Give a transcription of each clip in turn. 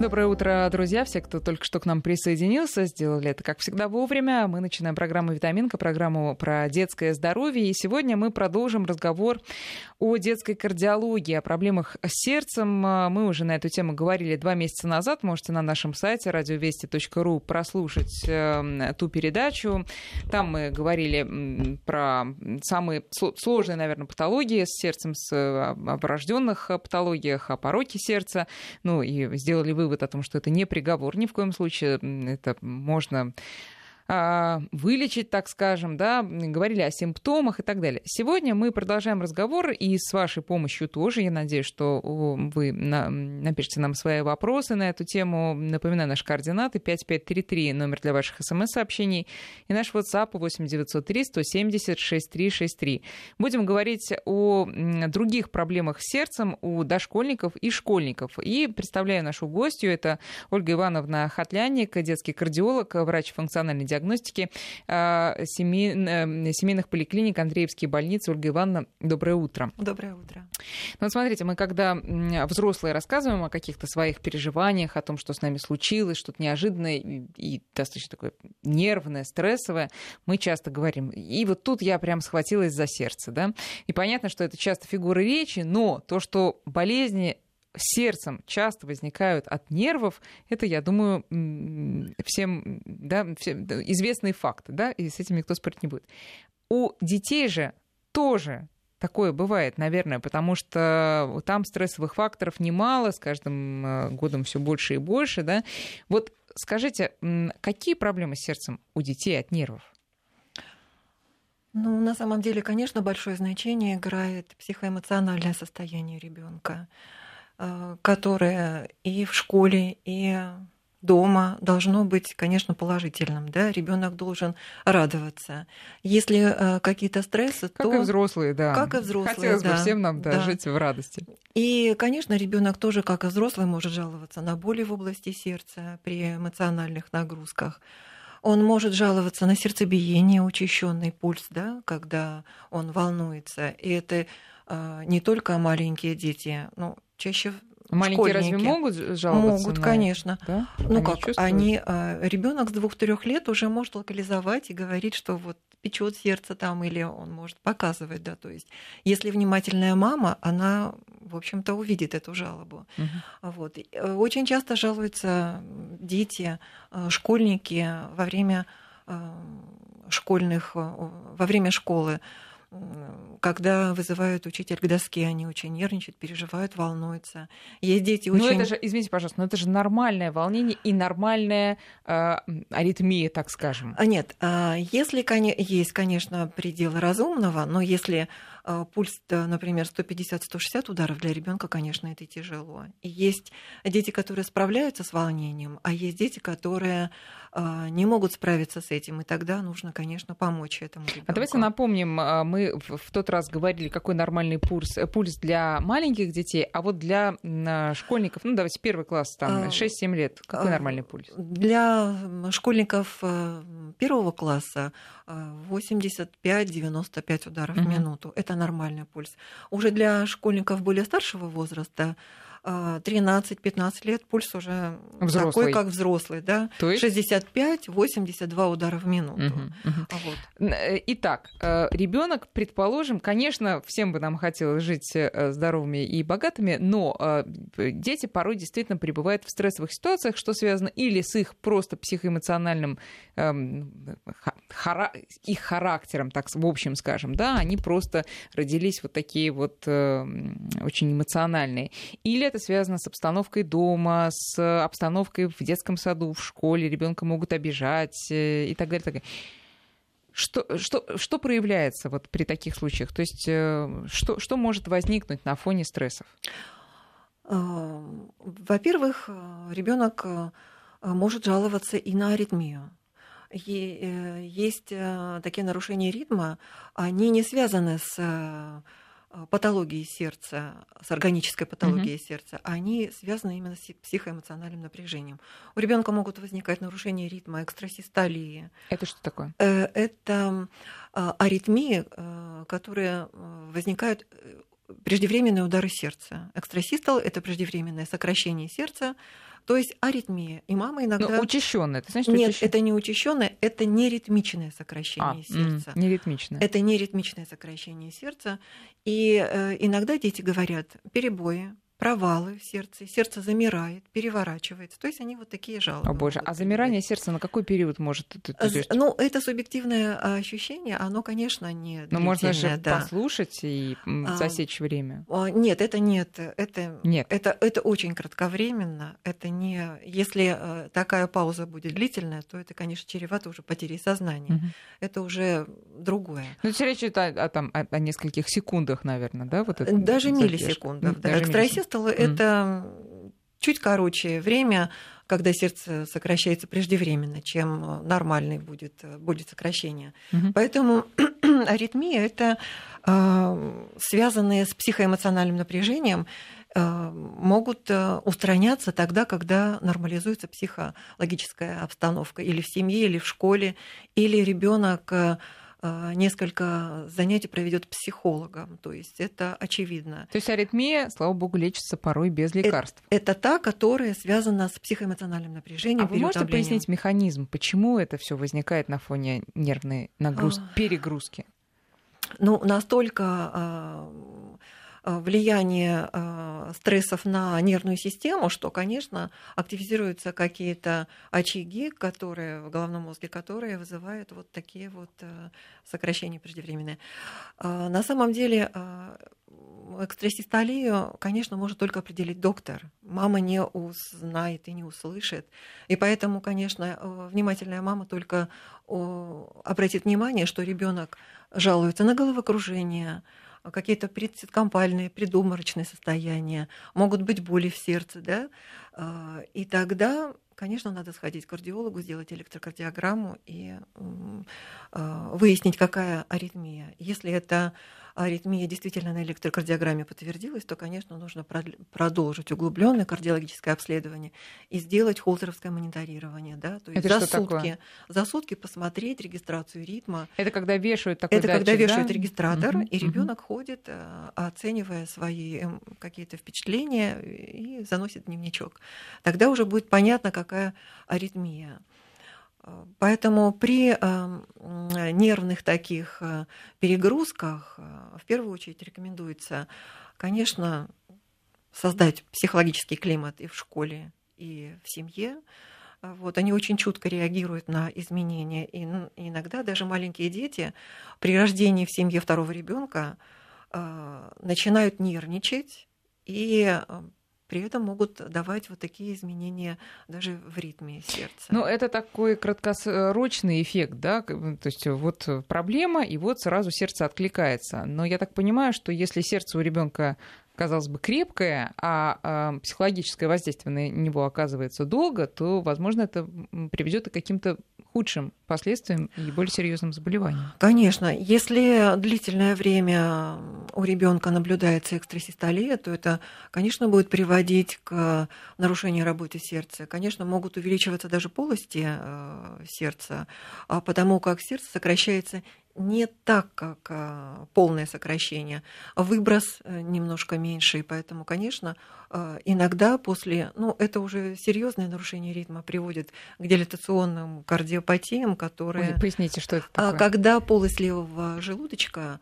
Доброе утро, друзья. Все, кто только что к нам присоединился, сделали это, как всегда, вовремя. Мы начинаем программу «Витаминка», программу про детское здоровье. И сегодня мы продолжим разговор о детской кардиологии, о проблемах с сердцем. Мы уже на эту тему говорили два месяца назад. Можете на нашем сайте радиовести.ру прослушать э, ту передачу. Там мы говорили про самые сложные, наверное, патологии с сердцем, с э, врожденных патологиях, о пороке сердца. Ну и сделали вы вывод о том, что это не приговор ни в коем случае, это можно вылечить, так скажем, да, говорили о симптомах и так далее. Сегодня мы продолжаем разговор, и с вашей помощью тоже. Я надеюсь, что вы напишите нам свои вопросы на эту тему. Напоминаю, наши координаты 5533, номер для ваших смс-сообщений, и наш WhatsApp 8903 170 6363. Будем говорить о других проблемах с сердцем у дошкольников и школьников. И представляю нашу гостью, это Ольга Ивановна Хатляник, детский кардиолог, врач функциональной диагностики а, семей, э, семейных поликлиник Андреевские больницы. Ольга Ивановна, доброе утро. Доброе утро. Ну, вот смотрите, мы когда взрослые рассказываем о каких-то своих переживаниях, о том, что с нами случилось, что-то неожиданное и, и достаточно такое нервное, стрессовое, мы часто говорим. И вот тут я прям схватилась за сердце, да. И понятно, что это часто фигуры речи, но то, что болезни сердцем часто возникают от нервов, это, я думаю, всем да, всем известные факты, да, и с этим никто спорить не будет. У детей же тоже такое бывает, наверное, потому что там стрессовых факторов немало, с каждым э, годом все больше и больше, да. Вот скажите, какие проблемы с сердцем у детей от нервов? Ну, на самом деле, конечно, большое значение играет психоэмоциональное состояние ребенка. Э, которое и в школе, и дома должно быть, конечно, положительным. Да? Ребенок должен радоваться. Если э, какие-то стрессы, как то... и взрослые, да. Как и взрослые, Хотелось да. бы всем нам да, да. жить в радости. И, конечно, ребенок тоже, как и взрослый, может жаловаться на боли в области сердца при эмоциональных нагрузках. Он может жаловаться на сердцебиение, учащенный пульс, да, когда он волнуется. И это э, не только маленькие дети, ну, чаще Маленькие школьники. разве могут жаловаться? Могут, на... конечно. Да? Ну они как, чувствуют? они а, ребенок с двух-трех лет уже может локализовать и говорить, что вот печет сердце там, или он может показывать, да, то есть если внимательная мама, она, в общем-то, увидит эту жалобу. Угу. Вот. Э, очень часто жалуются дети, э, школьники во время э, школьных, во время школы когда вызывают учитель к доске, они очень нервничают, переживают, волнуются. Есть дети очень... Ну это же, извините, пожалуйста, но это же нормальное волнение и нормальная э, аритмия, так скажем. А Нет, а если есть, конечно, пределы разумного, но если пульс, например, 150-160 ударов для ребенка, конечно, это тяжело. И есть дети, которые справляются с волнением, а есть дети, которые а, не могут справиться с этим, и тогда нужно, конечно, помочь этому ребенку. А давайте напомним, а, мы в тот раз говорили, какой нормальный пульс, э, пульс для маленьких детей, а вот для школьников, ну давайте первый класс, там 6-7 лет, какой нормальный пульс? Для школьников э, первого класса 85-95 ударов угу. в минуту. Это нормальный пульс. Уже для школьников более старшего возраста 13-15 лет пульс уже взрослый. такой, как взрослый, да? То есть? 65-82 удара в минуту. Угу, угу. Вот. Э, итак, э, ребенок, предположим, конечно, всем бы нам хотелось жить э, здоровыми и богатыми, но дети порой действительно пребывают в стрессовых ситуациях, что связано или с их просто психоэмоциональным эм, хара- их характером, так в общем скажем, да, они просто родились вот такие вот очень эмоциональные, или это связано с обстановкой дома, с обстановкой в детском саду, в школе, ребенка могут обижать э, и так далее. Так далее. Что, что, что проявляется вот при таких случаях? То есть э, что, что может возникнуть на фоне стрессов? Э, во-первых, ребенок может жаловаться и на аритмию. Есть такие нарушения ритма, они не связаны с патологии сердца, с органической патологией mm-hmm. сердца, они связаны именно с психоэмоциональным напряжением. У ребенка могут возникать нарушения ритма, экстрасистолии. Это что такое? Э, это а, аритмии, э, которые э, возникают преждевременные удары сердца. Экстрасистол – это преждевременное сокращение сердца, то есть аритмия. И мама иногда... Ну, учащенное, это значит Нет, учащенное? это не учащенное, это не ритмичное сокращение а, сердца. не ритмичное. Это не ритмичное сокращение сердца. И э, иногда дети говорят перебои, провалы в сердце, сердце замирает, переворачивается. То есть они вот такие жалобы. О боже, а замирание передать. сердца на какой период может? Ну, это субъективное ощущение, оно, конечно, не Но можно же да. послушать и а, засечь а, время. Нет, это нет. Это, нет. Это, это очень кратковременно. Это не... Если э, такая пауза будет длительная, то это, конечно, чревато уже потерей сознания. Угу. Это уже другое. Ну, речь идет о, о, там, о, о нескольких секундах, наверное, да? Вот это Даже миллисекундах. Да. Даже Экстрасистолы mm. это чуть короче время, когда сердце сокращается преждевременно, чем нормальный будет, будет сокращение. Mm-hmm. Поэтому аритмия это э, связанные с психоэмоциональным напряжением э, могут э, устраняться тогда, когда нормализуется психологическая обстановка или в семье, или в школе, или ребенок а, несколько занятий проведет психологом. То есть это очевидно. То есть аритмия, слава богу, лечится порой без лекарств. Это, это та, которая связана с психоэмоциональным напряжением. А вы можете пояснить механизм, почему это все возникает на фоне нервной нагрузки, а... перегрузки? Ну, настолько а, Э, влияние э, стрессов на нервную систему, что, конечно, активизируются какие-то очаги, которые в головном мозге, которые вызывают вот такие вот э, сокращения преждевременные. На самом деле экстрасистолию, конечно, может только определить доктор. Мама не узнает и не услышит. И поэтому, конечно, внимательная мама только обратит внимание, что ребенок жалуется на головокружение, какие-то предкомпальные, предуморочные состояния, могут быть боли в сердце, да, а, и тогда, конечно, надо сходить к кардиологу, сделать электрокардиограмму и а, выяснить, какая аритмия. Если это аритмия действительно на электрокардиограмме подтвердилась, то, конечно, нужно продолжить углубленное кардиологическое обследование и сделать холтеровское мониторирование. Да? То есть Это за, сутки, такое? за сутки посмотреть регистрацию ритма. Это когда вешают такой Это датчик, когда вешают да? регистратор, угу, и ребенок угу. ходит, э, оценивая свои эм, какие-то впечатления и заносит дневничок. Тогда уже будет понятно, какая аритмия. Поэтому при эм, нервных таких э, перегрузках э, в первую очередь рекомендуется, конечно, создать психологический климат и в школе, и в семье. Вот, они очень чутко реагируют на изменения. И иногда даже маленькие дети при рождении в семье второго ребенка э, начинают нервничать и при этом могут давать вот такие изменения даже в ритме сердца. Ну, это такой краткосрочный эффект, да, то есть вот проблема, и вот сразу сердце откликается. Но я так понимаю, что если сердце у ребенка казалось бы, крепкое, а э, психологическое воздействие на него оказывается долго, то, возможно, это приведет к каким-то худшим последствиям и более серьезным заболеваниям. Конечно, если длительное время у ребенка наблюдается экстрасистолия, то это, конечно, будет приводить к нарушению работы сердца. Конечно, могут увеличиваться даже полости э, сердца, а потому как сердце сокращается не так, как а, полное сокращение, выброс э, немножко меньше, и поэтому, конечно, иногда после, ну, это уже серьезное нарушение ритма приводит к дилатационным кардиопатиям, которые... Ой, поясните, что это такое? Когда полость левого желудочка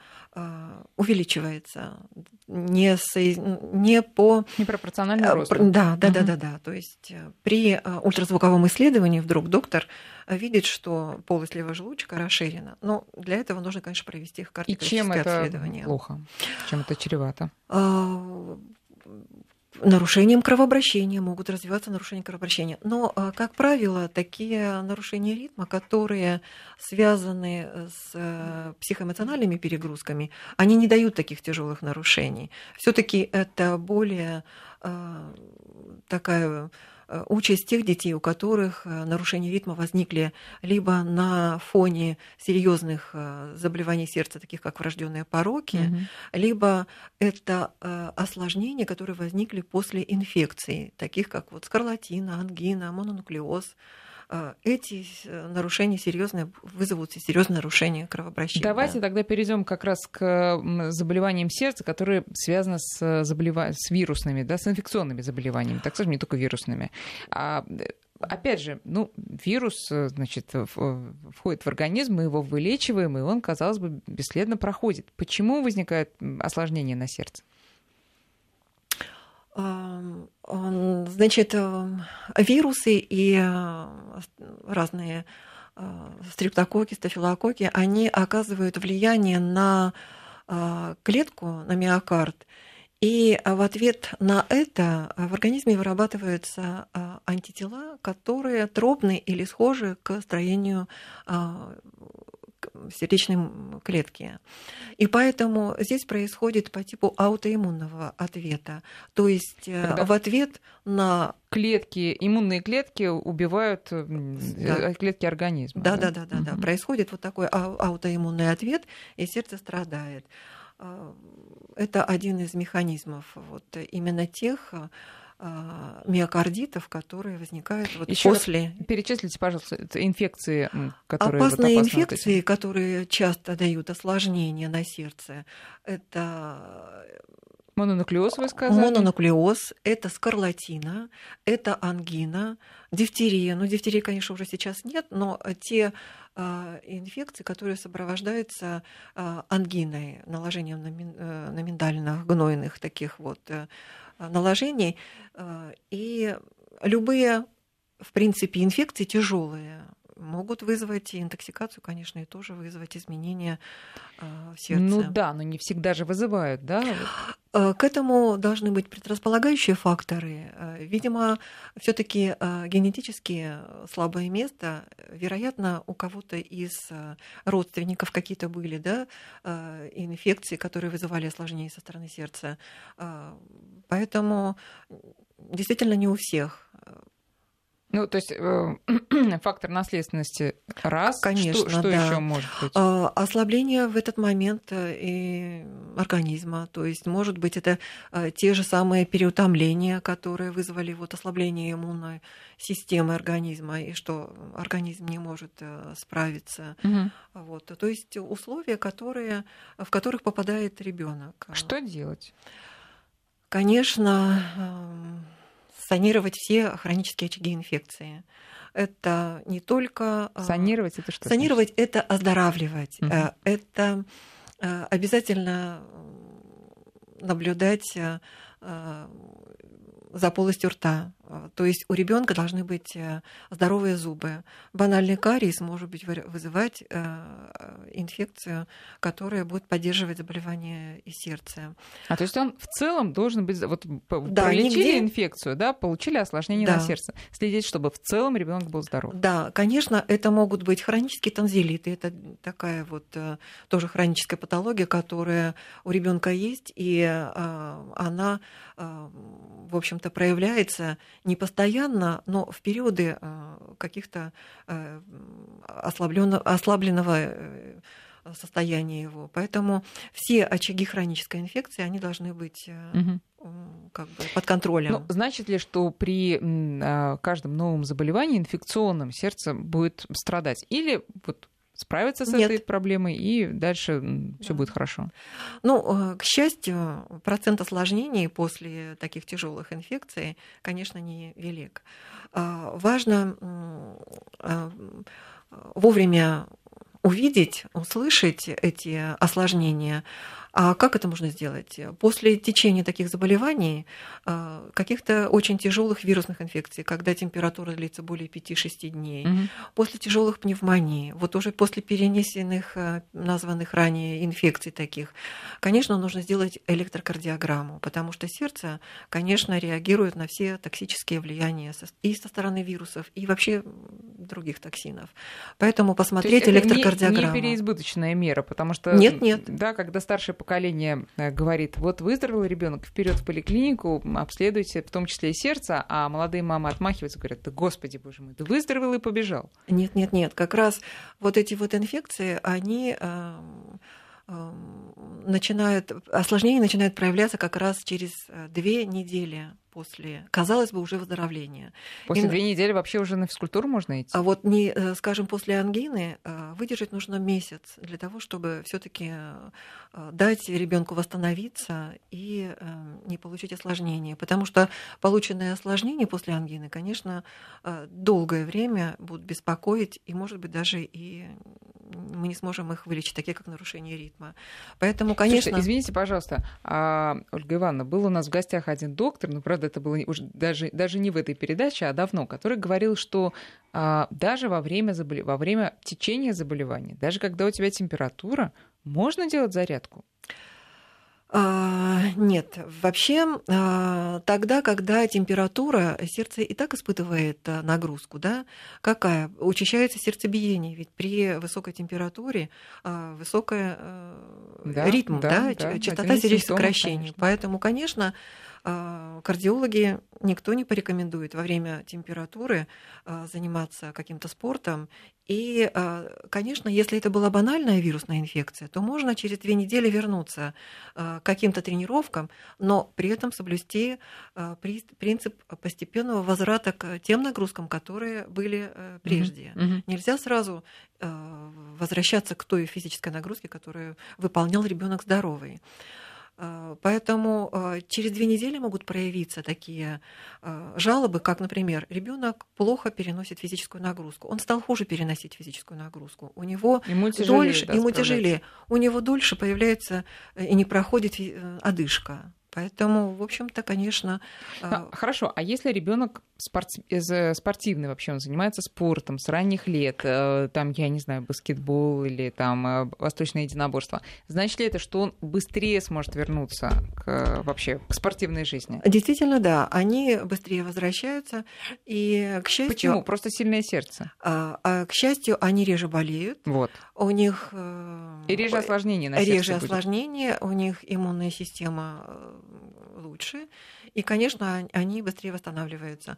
увеличивается не, со, не по... Непропорционально росту. Да, да, угу. да, да, да. То есть э, при ультразвуковом исследовании вдруг доктор видит, что полость левого желудочка расширена. Но для этого нужно, конечно, провести их кардиологическое И чем это обследование. плохо? Чем это чревато? Нарушением кровообращения, могут развиваться нарушения кровообращения. Но, а, как правило, такие нарушения ритма, которые связаны с э, психоэмоциональными перегрузками, они не дают таких тяжелых нарушений. Все-таки это более а, такая Э, участь тех детей, у которых э, нарушения ритма возникли либо на фоне серьезных э, заболеваний сердца, таких как врожденные пороки, угу. либо это осложнения, которые возникли после инфекций, таких как вот скарлатина, ангина, мононуклеоз, эти нарушения серьезные вызовут серьезные нарушения кровообращения. Давайте тогда перейдем как раз к заболеваниям сердца, которые связаны с, заболев... с вирусными, да, с инфекционными заболеваниями, так скажем, не только вирусными. А опять же, ну, вирус, э, значит, входит в организм, мы его вылечиваем, и он, казалось бы, бесследно проходит. Почему возникают осложнения на сердце? Значит, э, вирусы и э, разные стрептококи, стафилококки, они оказывают влияние на клетку, на миокард, и в ответ на это в организме вырабатываются а, антитела, которые тропны или схожи к строению а, сердечной клетки. И поэтому здесь происходит по типу аутоиммунного ответа. То есть э, Когда в ответ на клетки, иммунные клетки убивают да. Э, клетки организма. Да, да, да, да, да, да. Происходит вот такой аутоиммунный ответ, и сердце страдает. А, это один из механизмов вот именно тех миокардитов, которые возникают вот Еще после. Перечислите, пожалуйста, инфекции, которые опасные вот инфекции, вот которые часто дают осложнения на сердце. Это Мононуклеоз, вы сказали? Мононуклеоз, это скарлатина, это ангина, дифтерия. Ну, дифтерии, конечно, уже сейчас нет, но те а, инфекции, которые сопровождаются а, ангиной, наложением на, на миндальных гнойных таких вот э, наложений. А, и любые, в принципе, инфекции тяжелые, могут вызвать интоксикацию, конечно, и тоже вызвать изменения в сердце. Ну да, но не всегда же вызывают, да? К этому должны быть предрасполагающие факторы. Видимо, все-таки генетически слабое место, вероятно, у кого-то из родственников какие-то были, да, инфекции, которые вызывали осложнения со стороны сердца. Поэтому действительно не у всех. Ну, то есть э, фактор наследственности раз. Конечно, что, что да. еще может быть? А, ослабление в этот момент э, и организма. То есть, может быть, это э, те же самые переутомления, которые вызвали вот ослабление иммунной системы организма, и что организм не может справиться. Угу. Вот. То есть условия, которые, в которых попадает ребенок. Что делать? Конечно, санировать все хронические очаги инфекции. Это не только... А, санировать это что? Санировать значит? это оздоравливать. Угу. Это э, обязательно наблюдать э, за полостью рта. А, то есть у ребенка должны быть э, здоровые зубы. Банальный кариес может быть вызывать э, инфекцию, которая будет поддерживать заболевание и сердца. А то есть он в целом должен быть вот да, пролечили нигде... инфекцию, да, получили осложнение да. на сердце, следить, чтобы в целом ребенок был здоров. Да, конечно, это могут быть хронические танзелиты, это такая вот э, тоже хроническая патология, которая у ребенка есть, и она, в общем-то, проявляется не постоянно, но в периоды э, каких-то э, ослабленного э, состояния его. Поэтому все очаги хронической инфекции, они должны быть угу. как бы под контролем. Ну, значит ли, что при а, каждом новом заболевании инфекционном сердце будет страдать? Или вот справиться с Нет. этой проблемой, и дальше все да. будет хорошо. Ну, э, к счастью, процент осложнений после таких тяжелых инфекций, конечно, не велик. А, важно а, вовремя увидеть, услышать эти осложнения, а как это можно сделать? После течения таких заболеваний, а, каких-то очень тяжелых вирусных инфекций, когда температура длится более 5-6 дней, угу. после тяжелых пневмоний, вот уже после перенесенных, а, названных ранее инфекций таких, конечно, нужно сделать электрокардиограмму, потому что сердце, конечно, реагирует на все токсические влияния и со стороны вирусов, и вообще других токсинов. Поэтому посмотреть электрокардиограмму. Не, не переизбыточная мера, потому что... Нет, нет. Да, когда старший поколение э, говорит, вот выздоровел ребенок, вперед в поликлинику, обследуйте в том числе и сердце, а молодые мамы отмахиваются, говорят, да господи, боже мой, да выздоровел и побежал. Нет, нет, нет, как раз вот эти вот инфекции, они начинают, осложнения начинают проявляться как раз через две недели после, казалось бы, уже выздоровления. После и, две недели вообще уже на физкультуру можно идти? А вот, не, э, скажем, после ангины э, выдержать нужно месяц для того, чтобы все таки э, дать ребенку восстановиться и не получить осложнения. Потому что полученные осложнения после ангины, конечно, долгое время будут беспокоить, и, может быть, даже и мы не сможем их вылечить, такие как нарушение ритма. Поэтому, конечно... Слушайте, извините, пожалуйста, а, Ольга Ивановна, был у нас в гостях один доктор, ну, правда, это было уже даже, даже не в этой передаче, а давно, который говорил, что а, даже во время, заболев... во время течения заболевания, даже когда у тебя температура, можно делать зарядку? А, нет, вообще а, тогда, когда температура, сердце и так испытывает а, нагрузку, да, какая? Учащается сердцебиение, ведь при высокой температуре высокая да, ритм, да, да, частота сердечных сокращений. Поэтому, конечно, кардиологи никто не порекомендует во время температуры а, заниматься каким-то спортом. И, а, конечно, если это была банальная вирусная инфекция, то можно через две недели вернуться к каким-то тренировкам, но при этом соблюсти принцип постепенного возврата к тем нагрузкам, которые были прежде. Mm-hmm. Нельзя сразу возвращаться к той физической нагрузке, которую выполнял ребенок здоровый. А, поэтому а, через две недели могут проявиться такие а, жалобы, как, например, ребенок плохо переносит физическую нагрузку, он стал хуже переносить физическую нагрузку, у него ему тяжелее, дольше, да, ему тяжелее, у него дольше появляется э, и не проходит э, одышка. Поэтому, в общем-то, конечно. А, хорошо, а если ребенок спорт... спортивный вообще, он занимается спортом с ранних лет, э, там, я не знаю, баскетбол или там э, восточное единоборство, значит ли это, что он быстрее сможет вернуться к, вообще к спортивной жизни? Действительно, да, они быстрее возвращаются, и к счастью... Почему? Просто сильное сердце. А, а, к счастью, они реже болеют. Вот. У них... Э, и реже осложнения на Реже осложнения, у них иммунная система лучше, и, конечно, они быстрее восстанавливаются.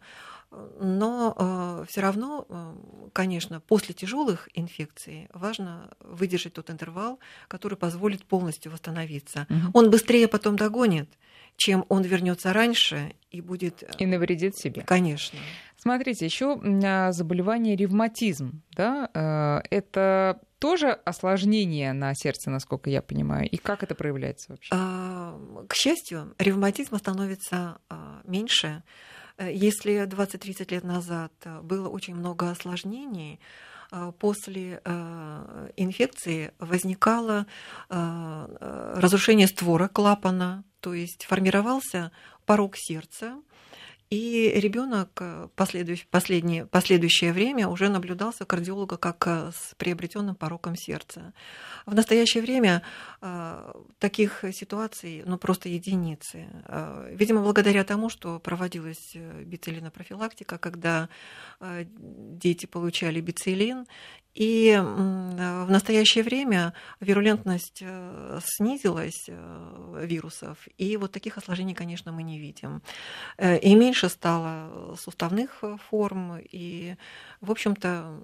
Но э, все равно, э, конечно, после тяжелых инфекций важно выдержать тот интервал, который позволит полностью восстановиться. Угу. Он быстрее потом догонит, чем он вернется раньше и будет... Э, и навредит себе. Конечно. Смотрите, еще а, заболевание ревматизм, да, э, это тоже осложнение на сердце, насколько я понимаю, и как это проявляется вообще? А, к счастью, ревматизма становится а, меньше. Если 20-30 лет назад было очень много осложнений, после инфекции возникало разрушение створа клапана, то есть формировался порог сердца, и ребенок э, последнее, последующее время уже наблюдался кардиолога как э, с приобретенным пороком сердца. В настоящее время э, таких ситуаций ну, просто единицы. Видимо, благодаря тому, что проводилась бицилинопрофилактика, когда дети получали бицилин, и в настоящее время вирулентность снизилась вирусов, и вот таких осложнений, конечно, мы не видим. И меньше стало суставных форм, и, в общем-то,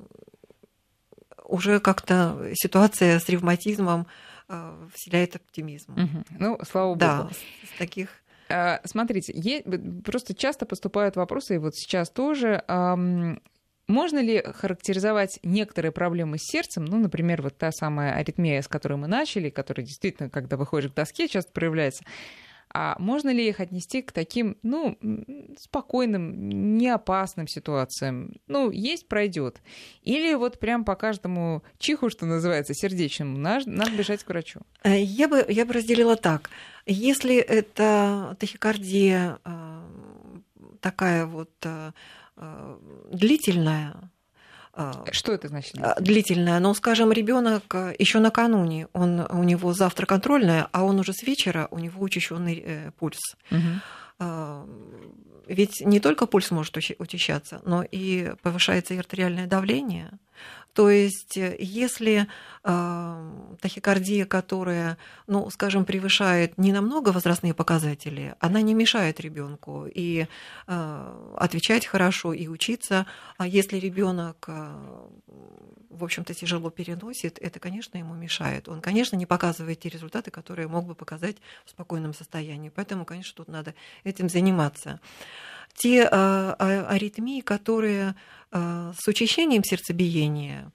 уже как-то ситуация с ревматизмом вселяет оптимизм. Угу. Ну, слава богу. Да, с таких Смотрите, просто часто поступают вопросы, и вот сейчас тоже, можно ли характеризовать некоторые проблемы с сердцем, ну, например, вот та самая аритмия, с которой мы начали, которая действительно, когда выходишь к доске, часто проявляется, а можно ли их отнести к таким, ну, спокойным, неопасным ситуациям? Ну, есть, пройдет. Или вот прям по каждому чиху, что называется, сердечному, надо, надо бежать к врачу? Э, я бы, я бы разделила так. Если это тахикардия э, такая вот э, длительная. Э, Что это значит? Длительная? длительная. Ну, скажем, ребенок э, еще накануне, он, у него завтра контрольная, а он уже с вечера, у него учащенный э, пульс. Угу. Ведь не только пульс может учащаться, но и повышается артериальное давление. То есть, э, если э, тахикардия, которая, ну, скажем, превышает не намного возрастные показатели, она не мешает ребенку и э, отвечать хорошо, и учиться. А если ребенок в общем-то, тяжело переносит, это, конечно, ему мешает. Он, конечно, не показывает те результаты, которые мог бы показать в спокойном состоянии. Поэтому, конечно, тут надо этим заниматься. Те а, а, аритмии, которые а, с учащением сердцебиения,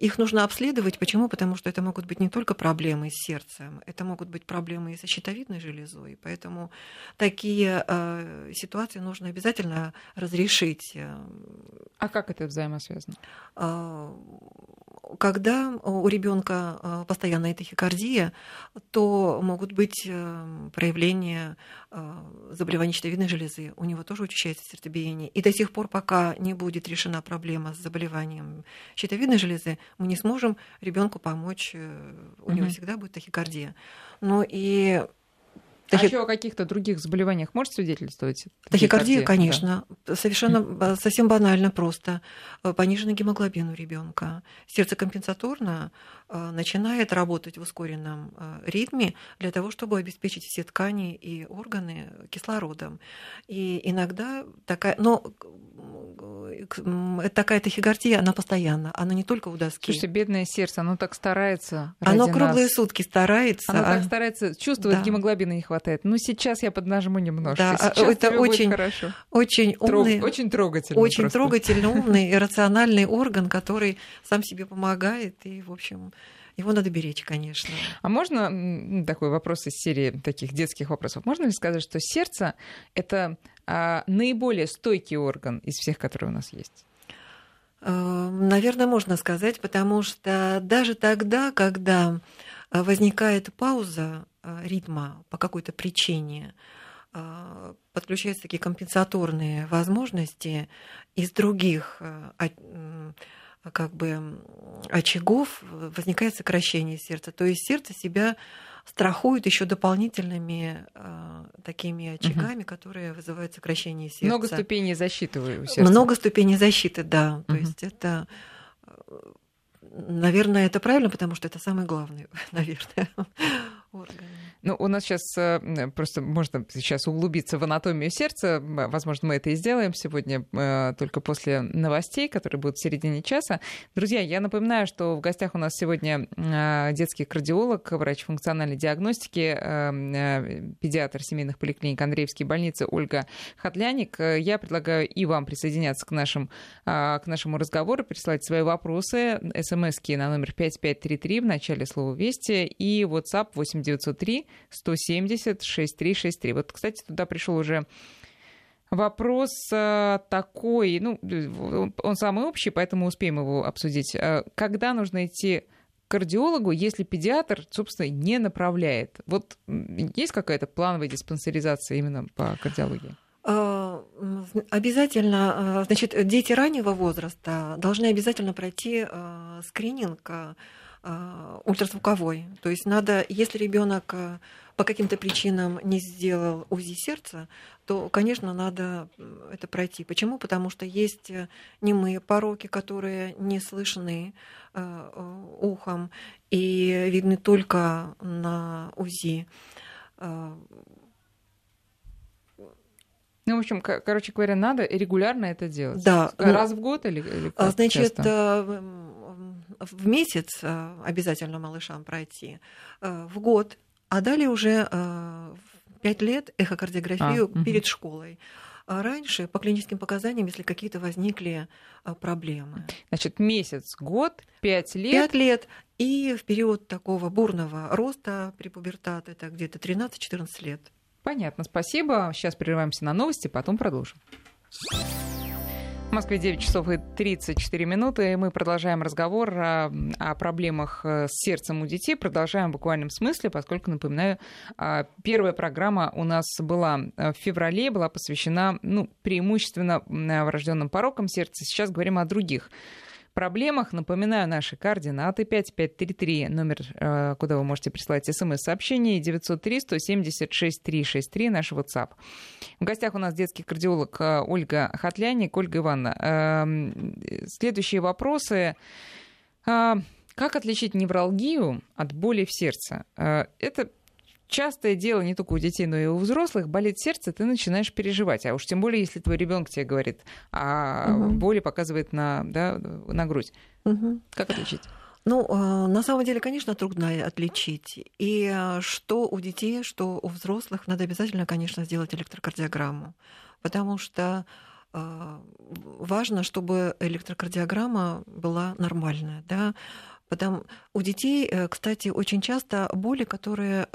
их нужно обследовать. Почему? Потому что это могут быть не только проблемы с сердцем, это могут быть проблемы и со щитовидной железой. Поэтому такие э, ситуации нужно обязательно разрешить. А как это взаимосвязано? Когда у ребенка а, постоянная тахикардия, то могут быть э, проявления заболевания щитовидной железы. У него тоже учащается сердцебиение. И до тех пор, пока не будет решена проблема с заболеванием щитовидной железы, мы не сможем ребенку помочь. Э, у угу. него всегда будет тахикардия. Но и Тахи... А еще о каких-то других заболеваниях может свидетельствовать? Тахикардия, конечно. Да. Совершенно совсем банально просто. Э, пониженный гемоглобин у ребенка. Сердце компенсаторно начинает работать в ускоренном э, ритме для того, чтобы обеспечить все ткани и органы кислородом. И иногда такая... Но такая тахикардия, она постоянно, она не только у доски. Слушайте, бедное сердце, оно так старается. Оно круглые нас. сутки старается. Оно а... так старается, чувствует, да. гемоглобина не хватает хватает. Ну, сейчас я поднажму немножко. Да, сейчас это очень, хорошо. очень умный, Трог, очень трогательный. Очень просто. трогательный, умный и рациональный орган, который сам себе помогает. И, в общем, его надо беречь, конечно. А можно такой вопрос из серии таких детских вопросов? Можно ли сказать, что сердце это а, наиболее стойкий орган из всех, которые у нас есть? Э, наверное, можно сказать, потому что даже тогда, когда возникает пауза Э, ритма по какой-то причине, э, подключаются такие компенсаторные возможности из других э, как бы очагов возникает сокращение сердца. То есть сердце себя страхует еще дополнительными э, такими очагами, угу. которые вызывают сокращение сердца. Много ступеней защиты у сердца. Много ступеней защиты, да. Угу. То есть это Наверное, это правильно, потому что это самый главный, наверное, орган. Ну, у нас сейчас э, просто можно сейчас углубиться в анатомию сердца. Возможно, мы это и сделаем сегодня э, только после новостей, которые будут в середине часа. Друзья, я напоминаю, что в гостях у нас сегодня э, детский кардиолог, врач функциональной диагностики, педиатр семейных поликлиник Андреевской больницы Ольга Хатляник. Я предлагаю и вам присоединяться к, нашим, к нашему разговору, присылать свои вопросы, смски на номер 5533 в начале слова «Вести» и WhatsApp 8903 170 6363. Вот, кстати, туда пришел уже вопрос э, такой, ну, он самый общий, поэтому успеем его обсудить. Э, когда нужно идти к кардиологу, если педиатр, собственно, не направляет? Вот есть какая-то плановая диспансеризация именно по кардиологии? Э, обязательно, значит, дети раннего возраста должны обязательно пройти скрининг ультразвуковой. То есть надо, если ребенок по каким-то причинам не сделал УЗИ сердца, то, конечно, надо это пройти. Почему? Потому что есть э, немые пороки, которые не слышны э, э, ухом и видны только на УЗИ. Э, ну, в общем, короче говоря, надо регулярно это делать. Да. Раз в год или, или как Значит, часто? В месяц обязательно малышам пройти, в год а далее уже э, пять лет эхокардиографию а, перед угу. школой. А раньше по клиническим показаниям, если какие-то возникли э, проблемы. Значит, месяц, год, пять лет. Пять лет. И в период такого бурного роста при пубертате это где-то 13-14 лет. Понятно, спасибо. Сейчас прерываемся на новости, потом продолжим. В Москве 9 часов и 34 минуты, и мы продолжаем разговор о, о проблемах э, с сердцем у детей. Продолжаем в буквальном смысле, поскольку, напоминаю, а, первая программа у нас была э, в феврале, была посвящена ну, преимущественно врожденным порокам сердца. Сейчас говорим о других проблемах. Напоминаю, наши координаты 5533, номер, э, куда вы можете прислать смс-сообщение, 903 176 363, наш WhatsApp. В гостях у нас детский кардиолог э, Ольга Хатляник. Ольга Ивановна, эм, следующие вопросы. Э, как отличить невралгию от боли в сердце? Это частое дело не только у детей, но и у взрослых, болит сердце, ты начинаешь переживать. А уж тем более, если твой ребенок тебе говорит, а угу. боли показывает на, да, на грудь. Угу. Как отличить? Ну, э, на самом деле, конечно, трудно отличить. И э, что у детей, что у взрослых, надо обязательно, конечно, сделать электрокардиограмму. Потому что э, важно, чтобы электрокардиограмма была нормальная. Да? Потому у детей, кстати, очень часто боли, которые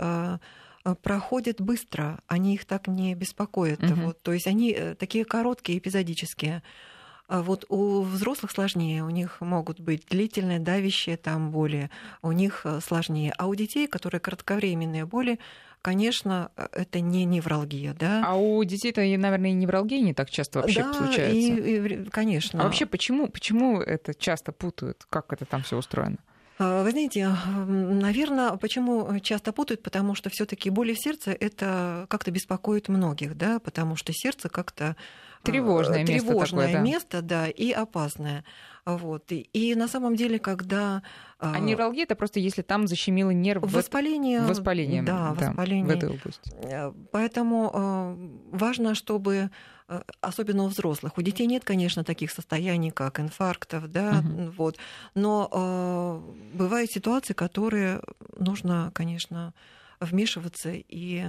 проходят быстро, они их так не беспокоят. Угу. Вот, то есть они такие короткие, эпизодические. А вот у взрослых сложнее, у них могут быть длительные, давящие там боли, у них э, сложнее. А у детей, которые кратковременные боли, конечно, э, это не невралгия, да. А у детей-то, наверное, и невралгия не так часто вообще да, случается. И, и, конечно. А вообще почему, почему это часто путают? Как это там все устроено? А, вы знаете, наверное, почему часто путают, потому что все-таки боли в сердце это как-то беспокоит многих, да, потому что сердце как-то Тревожное, место, тревожное такое, да. место, да, и опасное. Вот. И, и на самом деле, когда... А, а невралгия это просто если там защемило нерв. Воспаление. Воспаление. Да, да, воспаление. В этой области. Э, поэтому э, важно, чтобы э, особенно у взрослых. У детей нет, конечно, таких состояний, как инфарктов, да, угу. вот. Но э, бывают ситуации, которые нужно, конечно, вмешиваться и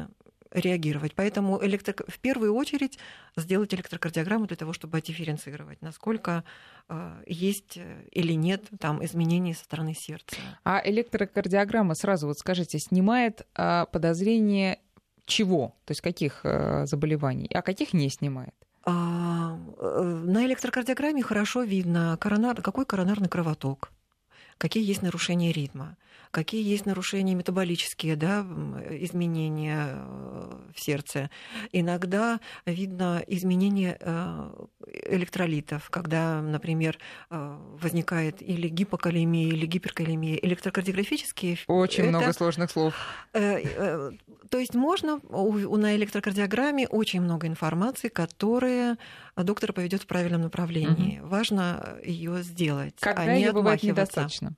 реагировать. Поэтому электро... в первую очередь сделать электрокардиограмму для того, чтобы дифференцировать, насколько э, есть э, или нет там изменений со стороны сердца. А электрокардиограмма сразу вот скажите снимает э, подозрение чего, то есть каких э, заболеваний, а каких не снимает? А, э, на электрокардиограмме хорошо видно коронар, какой коронарный кровоток, какие есть нарушения ритма какие есть нарушения метаболические, да, изменения э, в сердце. Иногда видно изменение э, электролитов, когда, например, э, возникает или гипокалемия, или гиперкалемия. Электрокардиографические... Очень это... много сложных слов. То есть можно на электрокардиограмме очень много информации, которая доктора поведет в правильном направлении. Угу. Важно ее сделать. Когда а ее бывает недостаточно?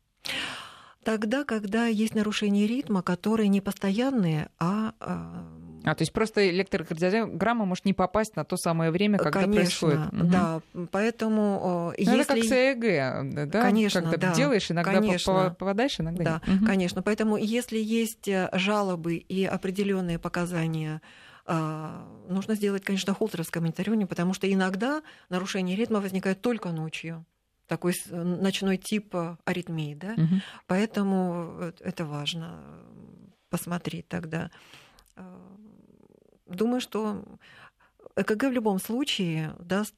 Тогда, когда есть нарушение ритма, которые не постоянные, а... А, а то есть просто электрокардиограмма может не попасть на то самое время, когда Конечно, происходит. Да, угу. поэтому... Ну, если... Это как с ЭЭГ, да? Конечно, Когда да. делаешь, иногда конечно. попадаешь, иногда да, нет. Угу. Конечно, поэтому если есть э, жалобы и определенные показания а, нужно сделать, конечно, холтеровское мониторирование, потому что иногда нарушение ритма возникает только ночью такой ночной тип э, аритмии, да, угу. поэтому э, это важно посмотреть тогда. Э, думаю, что ЭКГ в любом случае даст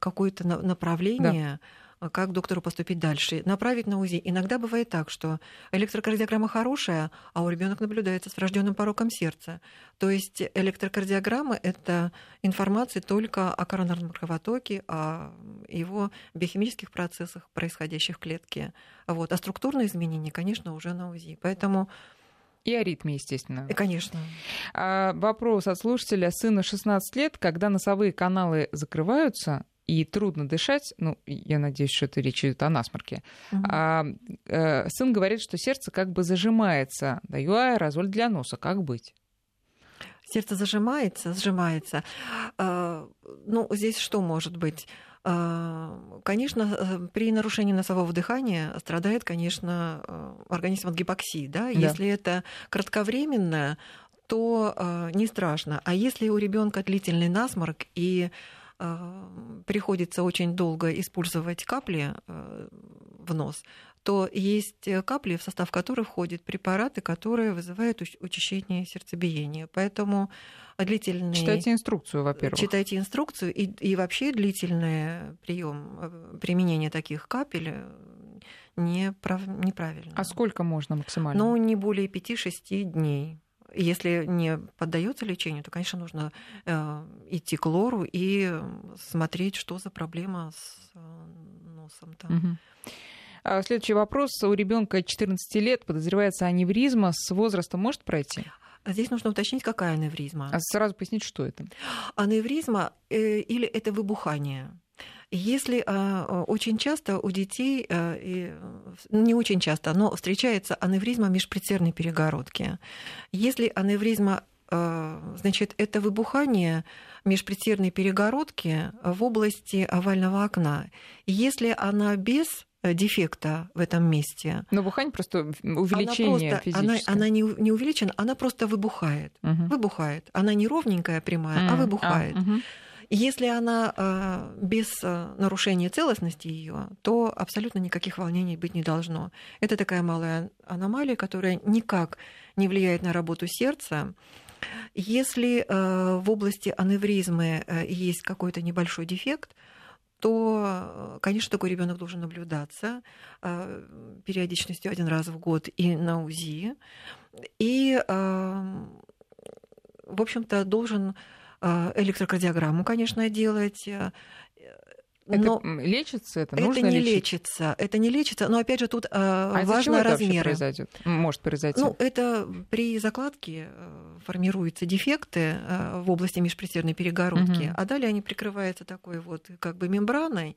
какое-то направление. Да как доктору поступить дальше, направить на УЗИ. Иногда бывает так, что электрокардиограмма хорошая, а у ребенка наблюдается с врожденным пороком сердца. То есть электрокардиограмма – это информация только о коронарном кровотоке, о его биохимических процессах, происходящих в клетке. Вот. А структурные изменения, конечно, уже на УЗИ. Поэтому и о ритме, естественно. И, конечно. А, вопрос от слушателя. Сыну 16 лет, когда носовые каналы закрываются, и трудно дышать, ну, я надеюсь, что это речь идет о насморке, угу. а, э, сын говорит, что сердце как бы зажимается. Даю аэрозоль для носа. Как быть? Сердце зажимается, сжимается. А, ну, здесь что может быть? А, конечно, э, при нарушении носового дыхания страдает, конечно, э, организм от гипоксии. Да? Да. Если это кратковременно, то э, не страшно. А если у ребенка длительный насморк и приходится очень долго использовать капли э, в нос, то есть капли, в состав которых входят препараты, которые вызывают учащение сердцебиения. Поэтому длительный... Читайте инструкцию, во-первых. Читайте инструкцию, и, и вообще длительный прием э, применения таких капель неправ... неправильно. А сколько можно максимально? Ну, не более 5-6 дней. Если не поддается лечению, то, конечно, нужно э, идти к лору и смотреть, что за проблема с э, носом. Там. Угу. Следующий вопрос. У ребенка 14 лет подозревается аневризма. С возраста может пройти? Здесь нужно уточнить, какая аневризма. А сразу пояснить, что это? Аневризма э, или это выбухание. Если а, очень часто у детей, а, и, не очень часто, но встречается аневризма межпредсердной перегородки. Если аневризма а, значит, это выбухание межпредсердной перегородки в области овального окна. Если она без Э, дефекта в этом месте. Но бухание просто увеличение она просто, она, она не, не увеличена, она просто выбухает. Угу. Выбухает. Она не ровненькая прямая, угу. а выбухает. А, угу. Если она э, без э, нарушения целостности ее, то абсолютно никаких волнений быть не должно. Это такая малая аномалия, которая никак не влияет на работу сердца. Если э, в области аневризмы э, есть какой-то небольшой дефект, то, конечно, такой ребенок должен наблюдаться периодичностью один раз в год и на УЗИ. И, в общем-то, должен электрокардиограмму, конечно, делать, но это лечится? Это, это нужно не лечить? лечится. Это не лечится. Но опять же тут а важно размер. произойдет? Может произойти? Ну, это при закладке э, формируются дефекты э, в области межпредсердной перегородки, угу. а далее они прикрываются такой вот как бы мембраной.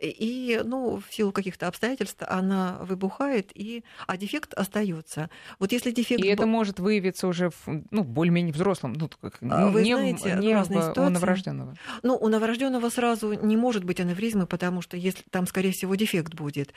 И, ну, в силу каких-то обстоятельств она выбухает, и, а дефект остается. Вот если дефект... И это может выявиться уже в, ну, более-менее взрослом, ну, а Вы не, знаете, не разные в, ситуации. у новорожденного. Ну, у новорожденного сразу не может быть аневризмы, потому что если там, скорее всего, дефект будет.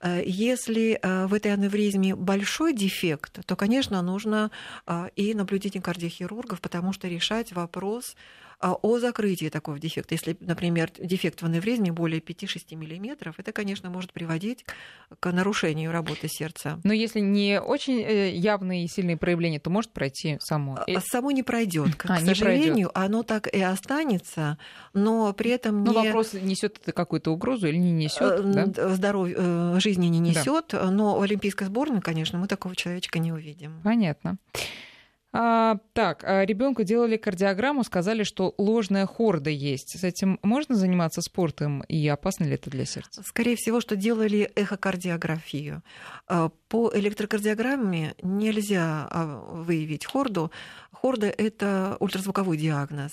Э, если э, в этой аневризме большой дефект, то, конечно, нужно э, и наблюдение кардиохирургов, потому что решать вопрос а о закрытии такого дефекта. Если, например, дефект в аневризме более 5-6 мм, это, конечно, может приводить к нарушению работы сердца. Но если не очень э, явные и сильные проявления, то может пройти само? А, само не пройдет. К, а, сожалению, пройдет. оно так и останется, но при этом не... Но вопрос, несет это какую-то угрозу или не несет? Э, да? Здоровье, э, жизни не несет, да. но в олимпийской сборной, конечно, мы такого человечка не увидим. Понятно. А, так, а ребенку делали кардиограмму, сказали, что ложная хорда есть. С этим можно заниматься спортом и опасно ли это для сердца? Скорее всего, что делали эхокардиографию. По электрокардиограмме нельзя а, выявить хорду. Хорда – это ультразвуковой диагноз.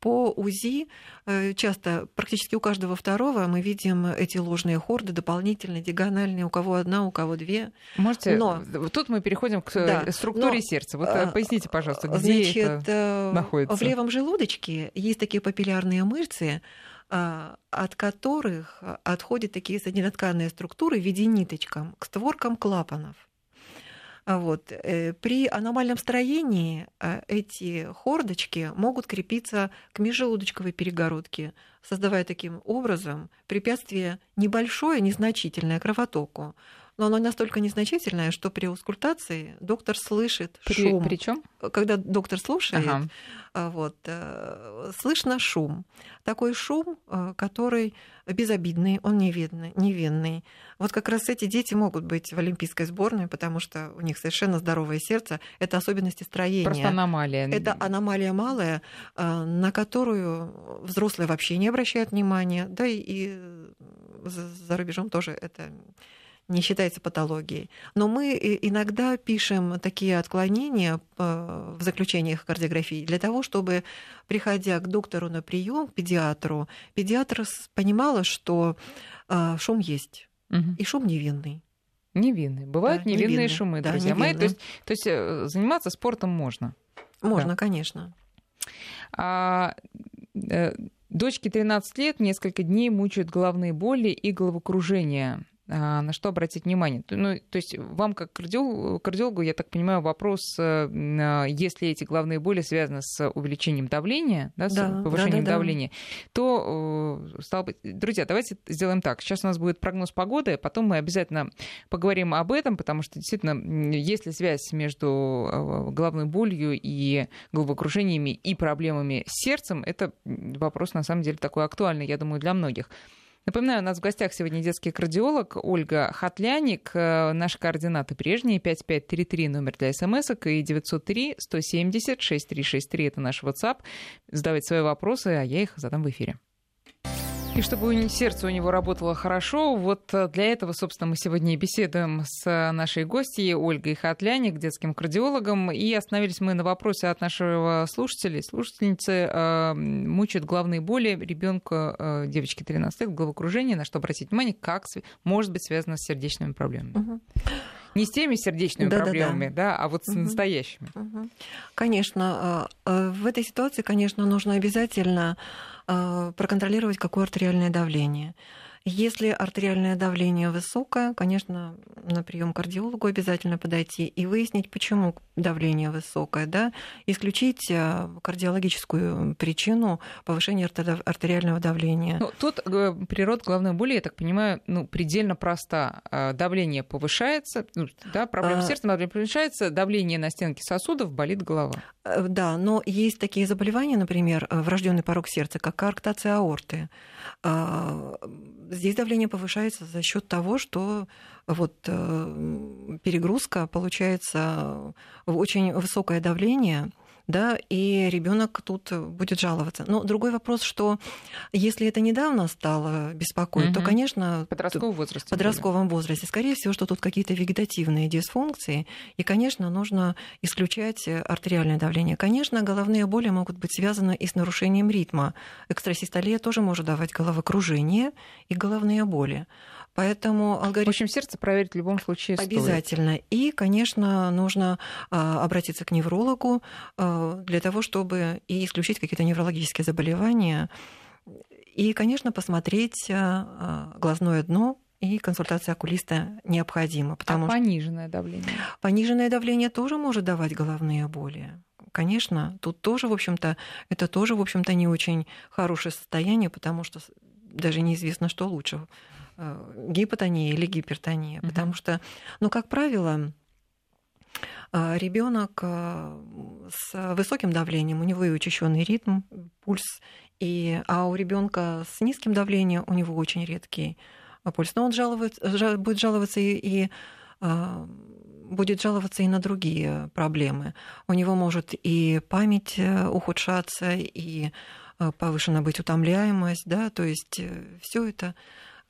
По УЗИ э, часто, практически у каждого второго мы видим эти ложные хорды, дополнительные, диагональные, у кого одна, у кого две. Можете? Но... Тут мы переходим к да, структуре но... сердца. Вот э, поясните, пожалуйста, где Значит, это э, находится? В левом желудочке есть такие папиллярные мышцы, от которых отходят такие соединотканные структуры в виде ниточкам к створкам клапанов. А вот. Э, при аномальном строении э, эти хордочки могут крепиться к межжелудочковой перегородке, создавая таким образом препятствие небольшое, незначительное кровотоку. Но оно настолько незначительное, что при аускультации доктор слышит при, шум. Причем? Когда доктор слушает, ага. А, вот, э, слышно шум. Такой шум, э, который безобидный, он невинный, невинный. Вот как раз эти дети могут быть в олимпийской сборной, потому что у них совершенно здоровое сердце. Это особенности строения. Просто аномалия. Это аномалия малая, э, на которую взрослые вообще не обращают внимания. Да и за рубежом тоже это не считается патологией. Но мы иногда пишем такие отклонения э, в заключениях кардиографии для того, чтобы, приходя к доктору на прием, к педиатру, педиатр понимала, что э, шум есть, угу. и шум невинный. Невинный. Бывают да, невинные невинный. шумы, да, друзья невинный. мои. То есть, то есть э, заниматься спортом можно. Можно, да. конечно. А, дочке 13 лет несколько дней мучают головные боли и головокружение. А, на что обратить внимание? Ну, то есть вам, как кардиологу, кардиологу, я так понимаю, вопрос, э, если эти головные боли связаны с увеличением давления, да, с да, повышением да, да, давления, да. то, э, стало быть, друзья, давайте сделаем так. Сейчас у нас будет прогноз погоды, потом мы обязательно поговорим об этом, потому что действительно, есть ли связь между э, головной болью и головокружениями и проблемами с сердцем, это вопрос, на самом деле, такой актуальный, я думаю, для многих. Напоминаю, у нас в гостях сегодня детский кардиолог Ольга Хатляник. Э, наши координаты прежние. 5533 номер для смс и 903 170 6363 это наш WhatsApp. Задавайте свои вопросы, а я их задам в эфире. И чтобы сердце у него работало хорошо, вот э, для этого, собственно, мы сегодня и беседуем с э, нашей гостьей Ольгой Хатляник, детским кардиологом. И остановились мы на вопросе от нашего слушателя. Слушательницы э, мучают главные боли ребенка, э, девочки 13 лет, головокружение, на что обратить внимание, как может быть связано с сердечными проблемами. Угу. Не с теми сердечными да, проблемами, да, да. да, а вот с угу. настоящими. Угу. Конечно, в этой ситуации, конечно, нужно обязательно проконтролировать, какое артериальное давление. Если артериальное давление высокое, конечно, на прием к кардиологу обязательно подойти и выяснить, почему давление высокое, да, исключить э, кардиологическую причину повышения артериального давления. Ну, тут э, природа головной боли, я так понимаю, ну, предельно проста. А, давление повышается, ну, да, проблема а... с сердцем повышается, давление на стенки сосудов, болит голова. Э, да, но есть такие заболевания, например, врожденный порог сердца, как коарктация аорты. Здесь давление повышается за счет того, что вот перегрузка получается очень высокое давление, да, и ребенок тут будет жаловаться. Но другой вопрос, что если это недавно стало беспокоить, угу. то, конечно, подростковом возрасте, подростковом возрасте, скорее всего, что тут какие-то вегетативные дисфункции, и, конечно, нужно исключать артериальное давление. Конечно, головные боли могут быть связаны и с нарушением ритма. Экстрасистолия тоже может давать головокружение и головные боли. Поэтому алгоритм... В общем, сердце проверить в любом случае Обязательно. Стоит. И, конечно, нужно а, обратиться к неврологу а, для того, чтобы и исключить какие-то неврологические заболевания. И, конечно, посмотреть а, глазное дно, и консультация окулиста необходима. Потому а пониженное давление? Пониженное давление тоже может давать головные боли. Конечно, тут тоже, в общем-то, это тоже, в общем-то, не очень хорошее состояние, потому что даже неизвестно, что лучше гипотония или гипертония. Угу. Потому что, ну, как правило, э, ребенок э, с высоким давлением, у него и учащенный ритм, пульс, и, а у ребенка с низким давлением у него очень редкий пульс. Но он жалует, будет жаловаться и, и будет жаловаться и на другие проблемы. У него может и память ухудшаться, и повышена быть утомляемость, да, то есть все это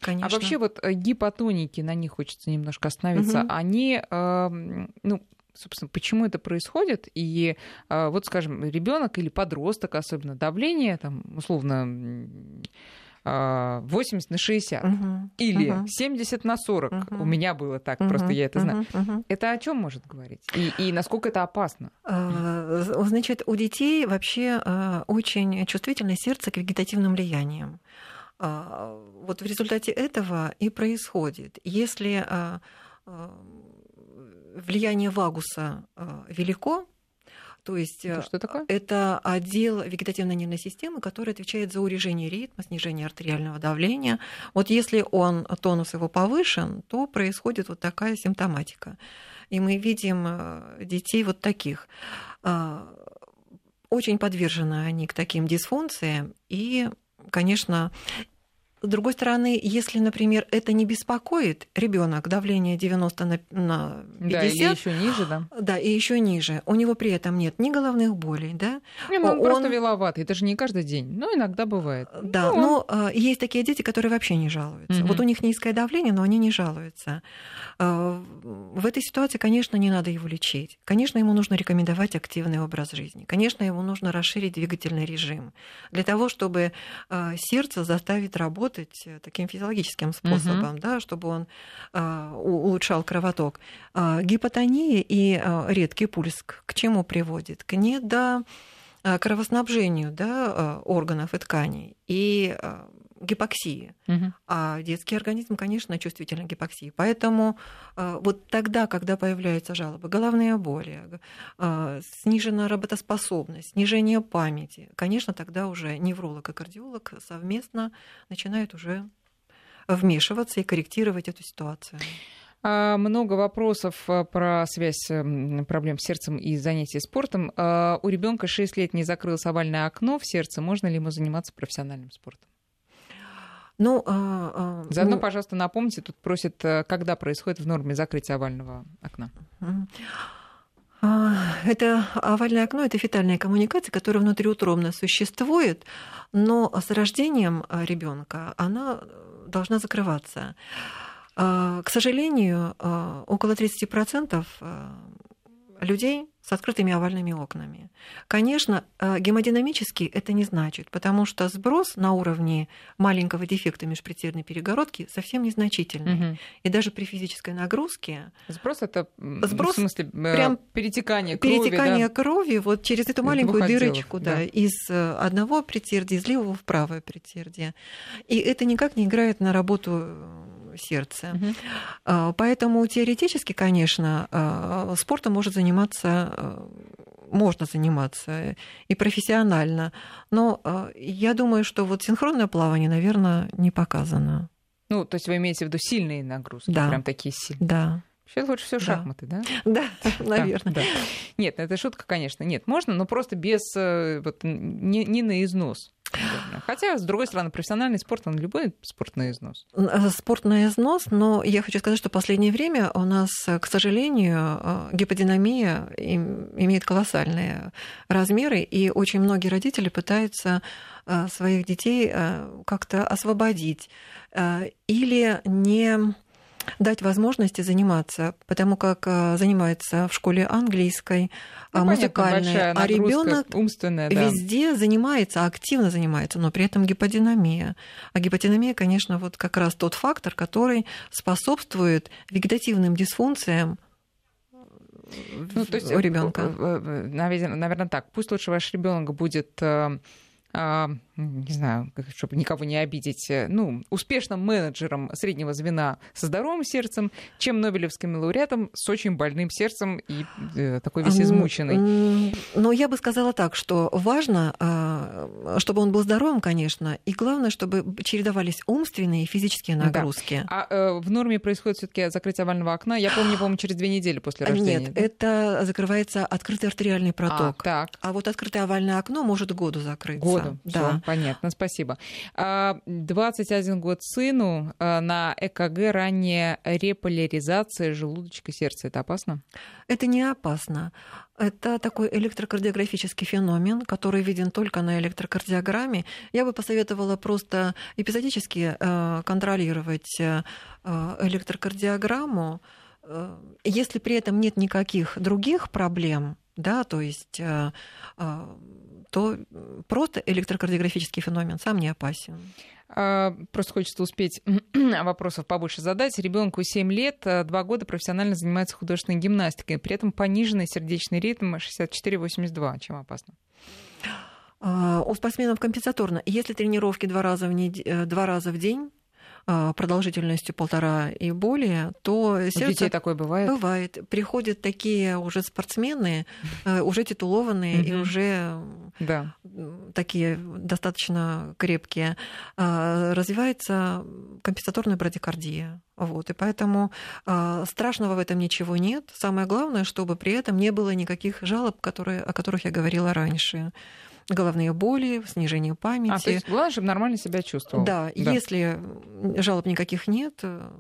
Конечно. А вообще вот э, гипотоники, на них хочется немножко остановиться, угу. они, э, ну, собственно, почему это происходит. И э, вот, скажем, ребенок или подросток, особенно давление, там, условно, 80 на 60 угу, или угу. 70 на 40. Угу. У меня было так, угу, просто я это знаю. Угу. Это о чем может говорить? И, и насколько это опасно? Значит, у детей вообще очень чувствительное сердце к вегетативным влияниям. А, вот в результате этого и происходит. Если а, а, влияние вагуса велико, то есть это, что такое? это отдел вегетативной нервной системы, который отвечает за урежение ритма, снижение артериального давления. Вот если он, тонус его повышен, то происходит вот такая симптоматика. И мы видим детей вот таких. Очень подвержены они к таким дисфункциям, и конечно, с другой стороны, если, например, это не беспокоит ребенок, давление 90 на, на 50, да, и еще ниже, да. Да, и еще ниже. У него при этом нет ни головных болей, да. Не, ну, он, он просто виловатый, это же не каждый день, но иногда бывает. Да, ну, но он... есть такие дети, которые вообще не жалуются. Угу. Вот у них низкое давление, но они не жалуются. А, в этой ситуации, конечно, не надо его лечить. Конечно, ему нужно рекомендовать активный образ жизни. Конечно, ему нужно расширить двигательный режим для того, чтобы а, сердце заставить работать э, таким физиологическим способом, угу. да, чтобы он а, улучшал кровоток. Гипотония и редкий пульс к чему приводит? К недо кровоснабжению да, органов и тканей. И гипоксии. Угу. А детский организм, конечно, чувствителен к гипоксии. Поэтому э, вот тогда, когда появляются жалобы, головные боли, э, снижена работоспособность, снижение памяти, конечно, тогда уже невролог и кардиолог совместно начинают уже вмешиваться и корректировать эту ситуацию. А, много вопросов э, про связь проблем с сердцем и занятий спортом. А, у ребенка 6 лет не закрылось овальное окно в сердце. Можно ли ему заниматься профессиональным спортом? Ну, а, а, Заодно, ну... пожалуйста, напомните, тут просят, э, когда происходит в норме закрытие овального окна. А, это овальное окно, это фетальная коммуникация, которая внутриутробно существует, но с рождением ребенка она должна закрываться. А, к сожалению, а, около 30% людей с открытыми овальными окнами. Конечно, э, гемодинамически это не значит, потому что сброс на уровне маленького дефекта межпредсердной перегородки совсем незначительный. Угу. И даже при физической нагрузке... Сброс это сброс, в смысле э, прям перетекание крови, перетекание да? крови вот через эту маленькую дырочку, да, да, из э, одного предсердия, из левого в правое предсердие. И это никак не играет на работу сердца. Угу. Поэтому теоретически, конечно, а, спортом может заниматься а, можно заниматься и профессионально. Но я думаю, что вот синхронное плавание, наверное, не показано. Ну, то есть вы имеете в виду сильные нагрузки, да. прям такие сильные? Да. Сейчас лучше все шахматы, да? Да, наверное. Да, да. Нет, это шутка, конечно. Нет, можно, но просто без э, вот, не, не на износ. Хотя, с другой стороны, профессиональный спорт, он любой спорт на износ. Э, спорт на износ, но я хочу сказать, что в последнее время у нас, к сожалению, э, гиподинамия имеет колоссальные размеры, и очень многие родители пытаются своих детей как-то освободить или не дать возможности заниматься, потому как э, занимается в школе английской, ну, музыкальной, а ребенок умственная, да. везде занимается, активно занимается, но при этом гиподинамия. А гиподинамия, конечно, вот как раз тот фактор, который способствует вегетативным дисфункциям ну, то есть у ребенка. Наверное, так. Пусть лучше ваш ребенок будет э, не знаю, чтобы никого не обидеть, э, ну, успешным менеджером среднего звена со здоровым сердцем, чем Нобелевским лауреатом с очень больным сердцем и э, такой весь измученный. Но я бы сказала так, что важно, а, чтобы он был здоровым, конечно, и главное, чтобы чередовались умственные и физические нагрузки. Да. А э, в норме происходит все-таки закрытие овального окна, я помню, по-моему, через две недели после рождения. Нет, да? это закрывается открытый артериальный проток. А, так. а вот открытое овальное окно может году закрыться. Году. Да. Всё, понятно, спасибо. 21 а, год сыну а, на ЭКГ ранняя реполяризация желудочка сердца. Это опасно? Это не опасно. Это такой электрокардиографический феномен, который виден только на электрокардиограмме. Я бы посоветовала просто эпизодически э, контролировать э, электрокардиограмму. Э, если при этом нет никаких других проблем, да, то есть то просто электрокардиографический феномен сам не опасен. А, просто хочется успеть вопросов побольше задать. Ребенку 7 лет, 2 а, года профессионально занимается художественной гимнастикой, при этом пониженный сердечный ритм 64-82. Чем опасно? А, у спортсменов компенсаторно. Если тренировки два раза в, нед... Э, два раза в день, продолжительностью полтора и более, то сердце... У детей такое бывает? Бывает. Приходят такие уже спортсмены, э, уже титулованные и уже да. такие достаточно крепкие. А, развивается компенсаторная брадикардия. Вот, и поэтому страшного в этом ничего нет. Самое главное, чтобы при этом не было никаких жалоб, которые, о которых я говорила раньше головные боли, снижение памяти. А, то есть главное, чтобы нормально себя чувствовал. Да, да, если жалоб никаких нет, э,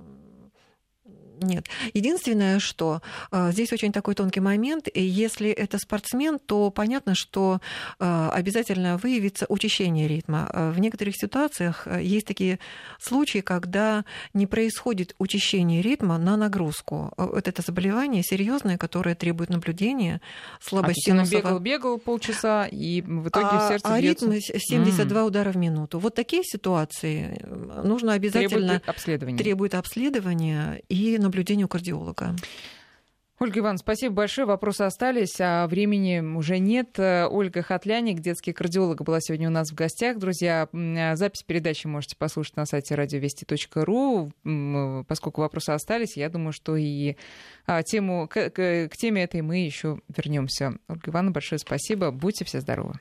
нет. Единственное, что э, здесь очень такой тонкий момент, если это спортсмен, то понятно, что э, обязательно выявится учащение ритма. Э, в некоторых ситуациях есть такие случаи, когда не происходит учащение ритма на нагрузку. Вот это заболевание серьезное, которое требует наблюдения, слабость а, синусового... бегал, бегал полчаса, и в итоге а, сердце А бьётся. ритм 72 mm. удара в минуту. Вот такие ситуации нужно обязательно... Требует обследования. Требует обследования и наблюдению кардиолога. Ольга Ивановна, спасибо большое. Вопросы остались, а времени уже нет. Ольга Хатляник, детский кардиолог, была сегодня у нас в гостях. Друзья, запись передачи можете послушать на сайте радиовести.ру. Поскольку вопросы остались, я думаю, что и а, тему, к, к, к теме этой мы еще вернемся. Ольга Ивановна, большое спасибо. Будьте все здоровы.